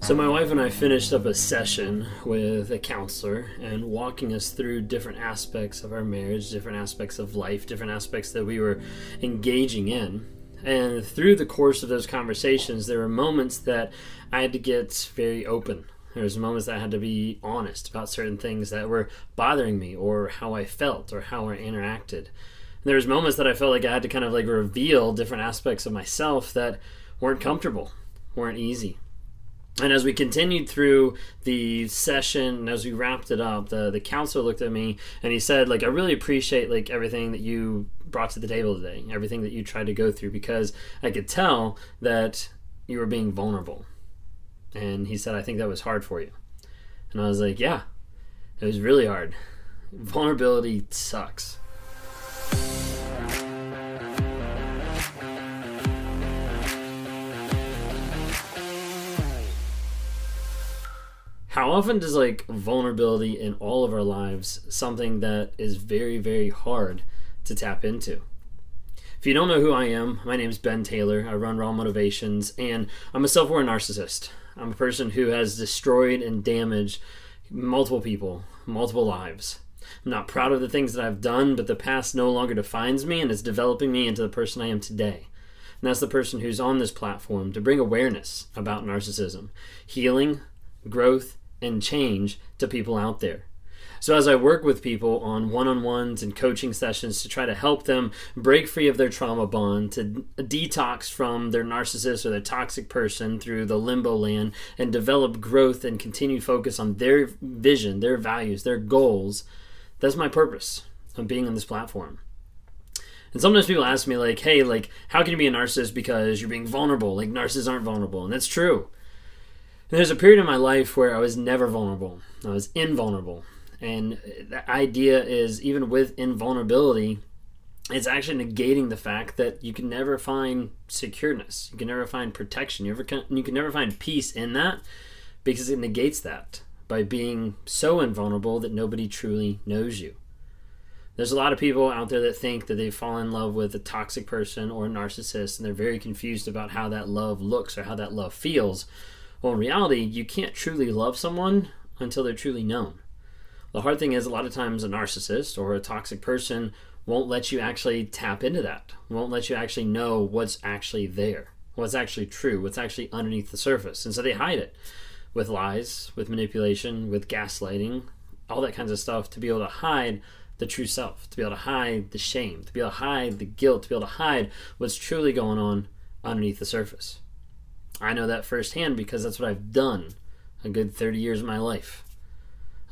So, my wife and I finished up a session with a counselor and walking us through different aspects of our marriage, different aspects of life, different aspects that we were engaging in. And through the course of those conversations, there were moments that I had to get very open. There was moments that I had to be honest about certain things that were bothering me, or how I felt, or how I interacted. And there was moments that I felt like I had to kind of like reveal different aspects of myself that weren't comfortable, weren't easy and as we continued through the session as we wrapped it up the the counselor looked at me and he said like i really appreciate like everything that you brought to the table today everything that you tried to go through because i could tell that you were being vulnerable. And he said i think that was hard for you. And i was like yeah it was really hard. Vulnerability sucks how often does like vulnerability in all of our lives something that is very very hard to tap into? If you don't know who i am my name is ben taylor. I run raw motivations and i'm a self-aware narcissist. I'm a person who has destroyed and damaged multiple people multiple lives. I'm not proud of the things that i've done but the past no longer defines me and is developing me into the person i am today. And that's the person who's on this platform to bring awareness about narcissism. Healing growth and change to people out there. So, as I work with people on one on ones and coaching sessions to try to help them break free of their trauma bond, to detox from their narcissist or their toxic person through the limbo land, and develop growth and continue focus on their vision, their values, their goals, that's my purpose of being on this platform. And sometimes people ask me, like, hey, like, how can you be a narcissist because you're being vulnerable? Like, narcissists aren't vulnerable. And that's true. There's a period in my life where I was never vulnerable. I was invulnerable. And the idea is even with invulnerability, it's actually negating the fact that you can never find secureness. You can never find protection. You, ever can, you can never find peace in that because it negates that by being so invulnerable that nobody truly knows you. There's a lot of people out there that think that they fall in love with a toxic person or a narcissist and they're very confused about how that love looks or how that love feels well, in reality, you can't truly love someone until they're truly known. The hard thing is, a lot of times, a narcissist or a toxic person won't let you actually tap into that, won't let you actually know what's actually there, what's actually true, what's actually underneath the surface. And so they hide it with lies, with manipulation, with gaslighting, all that kinds of stuff to be able to hide the true self, to be able to hide the shame, to be able to hide the guilt, to be able to hide what's truly going on underneath the surface. I know that firsthand because that's what I've done a good 30 years of my life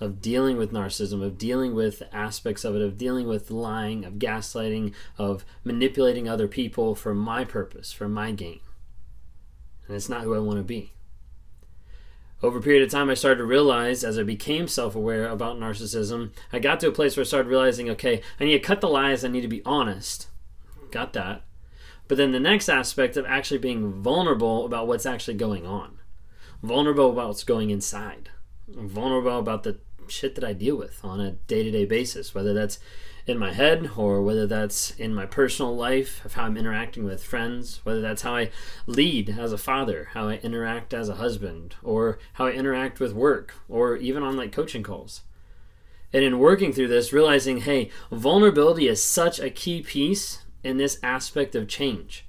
of dealing with narcissism, of dealing with aspects of it, of dealing with lying, of gaslighting, of manipulating other people for my purpose, for my gain. And it's not who I want to be. Over a period of time, I started to realize as I became self aware about narcissism, I got to a place where I started realizing okay, I need to cut the lies, I need to be honest. Got that. But then the next aspect of actually being vulnerable about what's actually going on, vulnerable about what's going inside, vulnerable about the shit that I deal with on a day to day basis, whether that's in my head or whether that's in my personal life of how I'm interacting with friends, whether that's how I lead as a father, how I interact as a husband, or how I interact with work, or even on like coaching calls. And in working through this, realizing, hey, vulnerability is such a key piece in this aspect of change.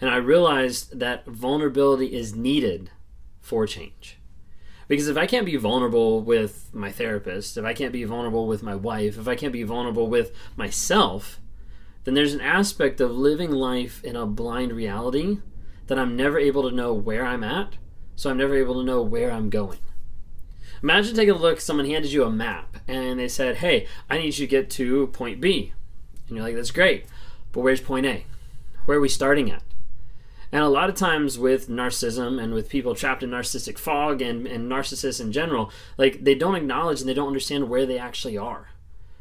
And I realized that vulnerability is needed for change. Because if I can't be vulnerable with my therapist, if I can't be vulnerable with my wife, if I can't be vulnerable with myself, then there's an aspect of living life in a blind reality that I'm never able to know where I'm at, so I'm never able to know where I'm going. Imagine taking a look, someone handed you a map and they said, Hey, I need you to get to point B. And you're like, That's great. But where's point A? Where are we starting at? And a lot of times with narcissism and with people trapped in narcissistic fog and, and narcissists in general, like they don't acknowledge and they don't understand where they actually are.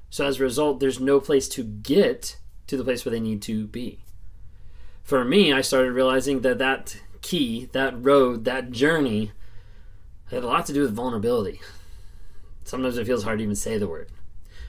So as a result, there's no place to get to the place where they need to be. For me, I started realizing that that key, that road, that journey had a lot to do with vulnerability. Sometimes it feels hard to even say the word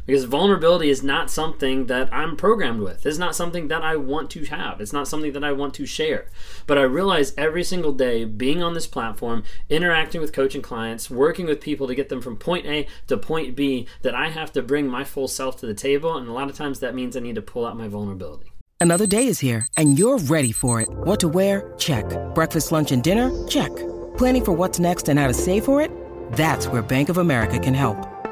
because vulnerability is not something that I'm programmed with. It's not something that I want to have. It's not something that I want to share. But I realize every single day being on this platform, interacting with coaching clients, working with people to get them from point A to point B, that I have to bring my full self to the table. And a lot of times that means I need to pull out my vulnerability. Another day is here and you're ready for it. What to wear? Check. Breakfast, lunch, and dinner? Check. Planning for what's next and how to save for it? That's where Bank of America can help.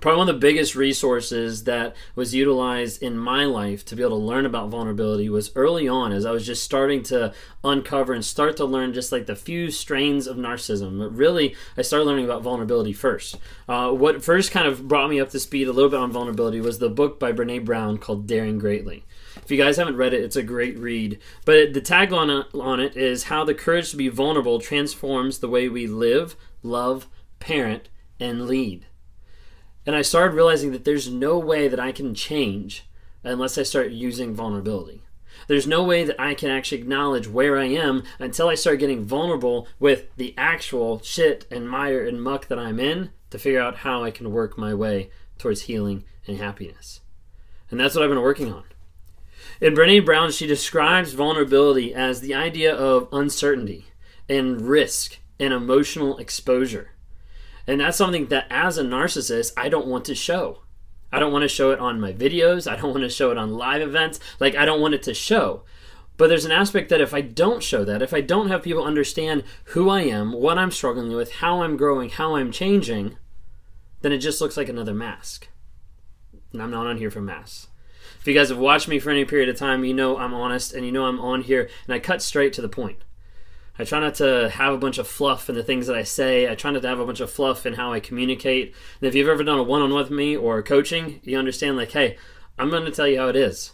probably one of the biggest resources that was utilized in my life to be able to learn about vulnerability was early on as I was just starting to uncover and start to learn just like the few strains of narcissism. But really, I started learning about vulnerability first. Uh, what first kind of brought me up to speed a little bit on vulnerability was the book by Brene Brown called Daring Greatly. If you guys haven't read it, it's a great read. But the tagline on it is how the courage to be vulnerable transforms the way we live, love, parent, and lead. And I started realizing that there's no way that I can change unless I start using vulnerability. There's no way that I can actually acknowledge where I am until I start getting vulnerable with the actual shit and mire and muck that I'm in to figure out how I can work my way towards healing and happiness. And that's what I've been working on. In Brene Brown, she describes vulnerability as the idea of uncertainty and risk and emotional exposure. And that's something that as a narcissist, I don't want to show. I don't want to show it on my videos. I don't want to show it on live events. Like, I don't want it to show. But there's an aspect that if I don't show that, if I don't have people understand who I am, what I'm struggling with, how I'm growing, how I'm changing, then it just looks like another mask. And I'm not on here for masks. If you guys have watched me for any period of time, you know I'm honest and you know I'm on here and I cut straight to the point. I try not to have a bunch of fluff in the things that I say. I try not to have a bunch of fluff in how I communicate. And if you've ever done a one on one with me or coaching, you understand, like, hey, I'm going to tell you how it is.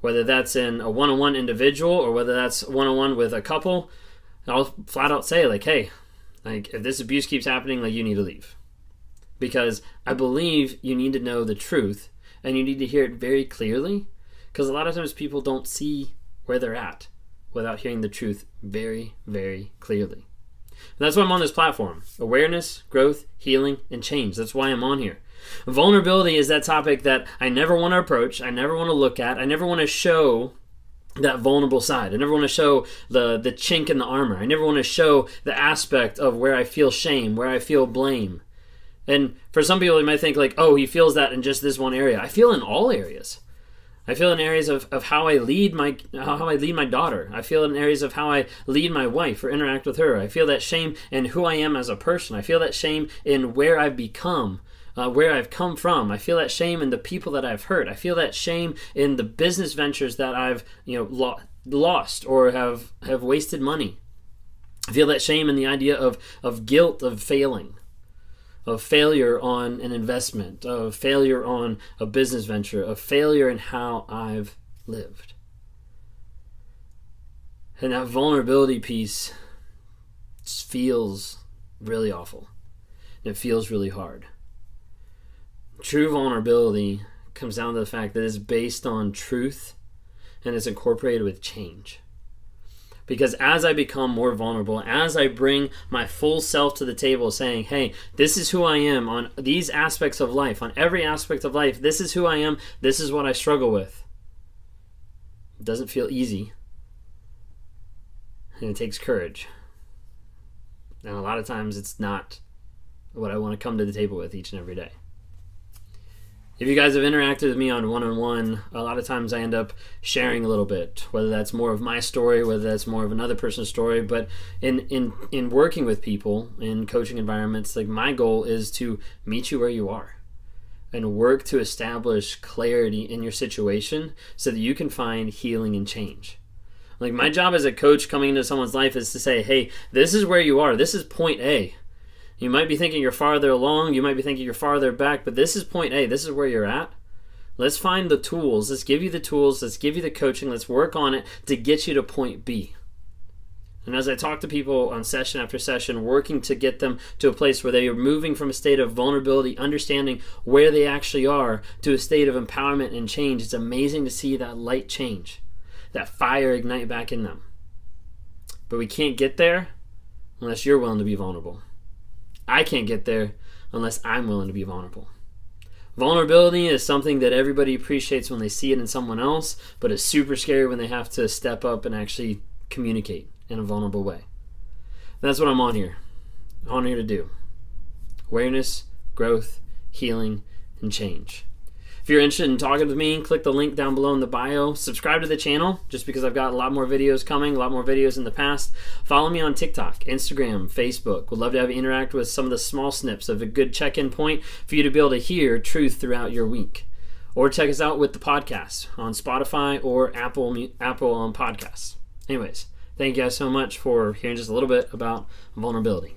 Whether that's in a one on one individual or whether that's one on one with a couple, I'll flat out say, like, hey, like, if this abuse keeps happening, like, you need to leave. Because I believe you need to know the truth and you need to hear it very clearly. Because a lot of times people don't see where they're at without hearing the truth very, very clearly. And that's why I'm on this platform awareness, growth, healing, and change. That's why I'm on here. Vulnerability is that topic that I never want to approach, I never want to look at, I never want to show that vulnerable side. I never want to show the the chink in the armor. I never want to show the aspect of where I feel shame, where I feel blame. And for some people, they might think like, "Oh, he feels that in just this one area." I feel in all areas. I feel in areas of, of how I lead my how I lead my daughter. I feel in areas of how I lead my wife or interact with her. I feel that shame in who I am as a person. I feel that shame in where I've become. Uh, where I've come from. I feel that shame in the people that I've hurt. I feel that shame in the business ventures that I've you know lo- lost or have have wasted money. I feel that shame in the idea of of guilt of failing of failure on an investment, of failure on a business venture, of failure in how I've lived. And that vulnerability piece feels really awful. And It feels really hard. True vulnerability comes down to the fact that it's based on truth and it's incorporated with change. Because as I become more vulnerable, as I bring my full self to the table, saying, hey, this is who I am on these aspects of life, on every aspect of life, this is who I am, this is what I struggle with. It doesn't feel easy. And it takes courage. And a lot of times it's not what I want to come to the table with each and every day. If you guys have interacted with me on one on one, a lot of times I end up sharing a little bit, whether that's more of my story, whether that's more of another person's story. But in in in working with people in coaching environments, like my goal is to meet you where you are and work to establish clarity in your situation so that you can find healing and change. Like my job as a coach coming into someone's life is to say, "Hey, this is where you are. This is point A." You might be thinking you're farther along, you might be thinking you're farther back, but this is point A. This is where you're at. Let's find the tools. Let's give you the tools. Let's give you the coaching. Let's work on it to get you to point B. And as I talk to people on session after session, working to get them to a place where they are moving from a state of vulnerability, understanding where they actually are, to a state of empowerment and change, it's amazing to see that light change, that fire ignite back in them. But we can't get there unless you're willing to be vulnerable. I can't get there unless I'm willing to be vulnerable. Vulnerability is something that everybody appreciates when they see it in someone else, but it's super scary when they have to step up and actually communicate in a vulnerable way. that's what I'm on here. On here to do awareness, growth, healing, and change. If you're interested in talking with me, click the link down below in the bio. Subscribe to the channel just because I've got a lot more videos coming, a lot more videos in the past. Follow me on TikTok, Instagram, Facebook. Would love to have you interact with some of the small snips of a good check in point for you to be able to hear truth throughout your week. Or check us out with the podcast on Spotify or Apple Apple on podcasts. Anyways, thank you guys so much for hearing just a little bit about vulnerability.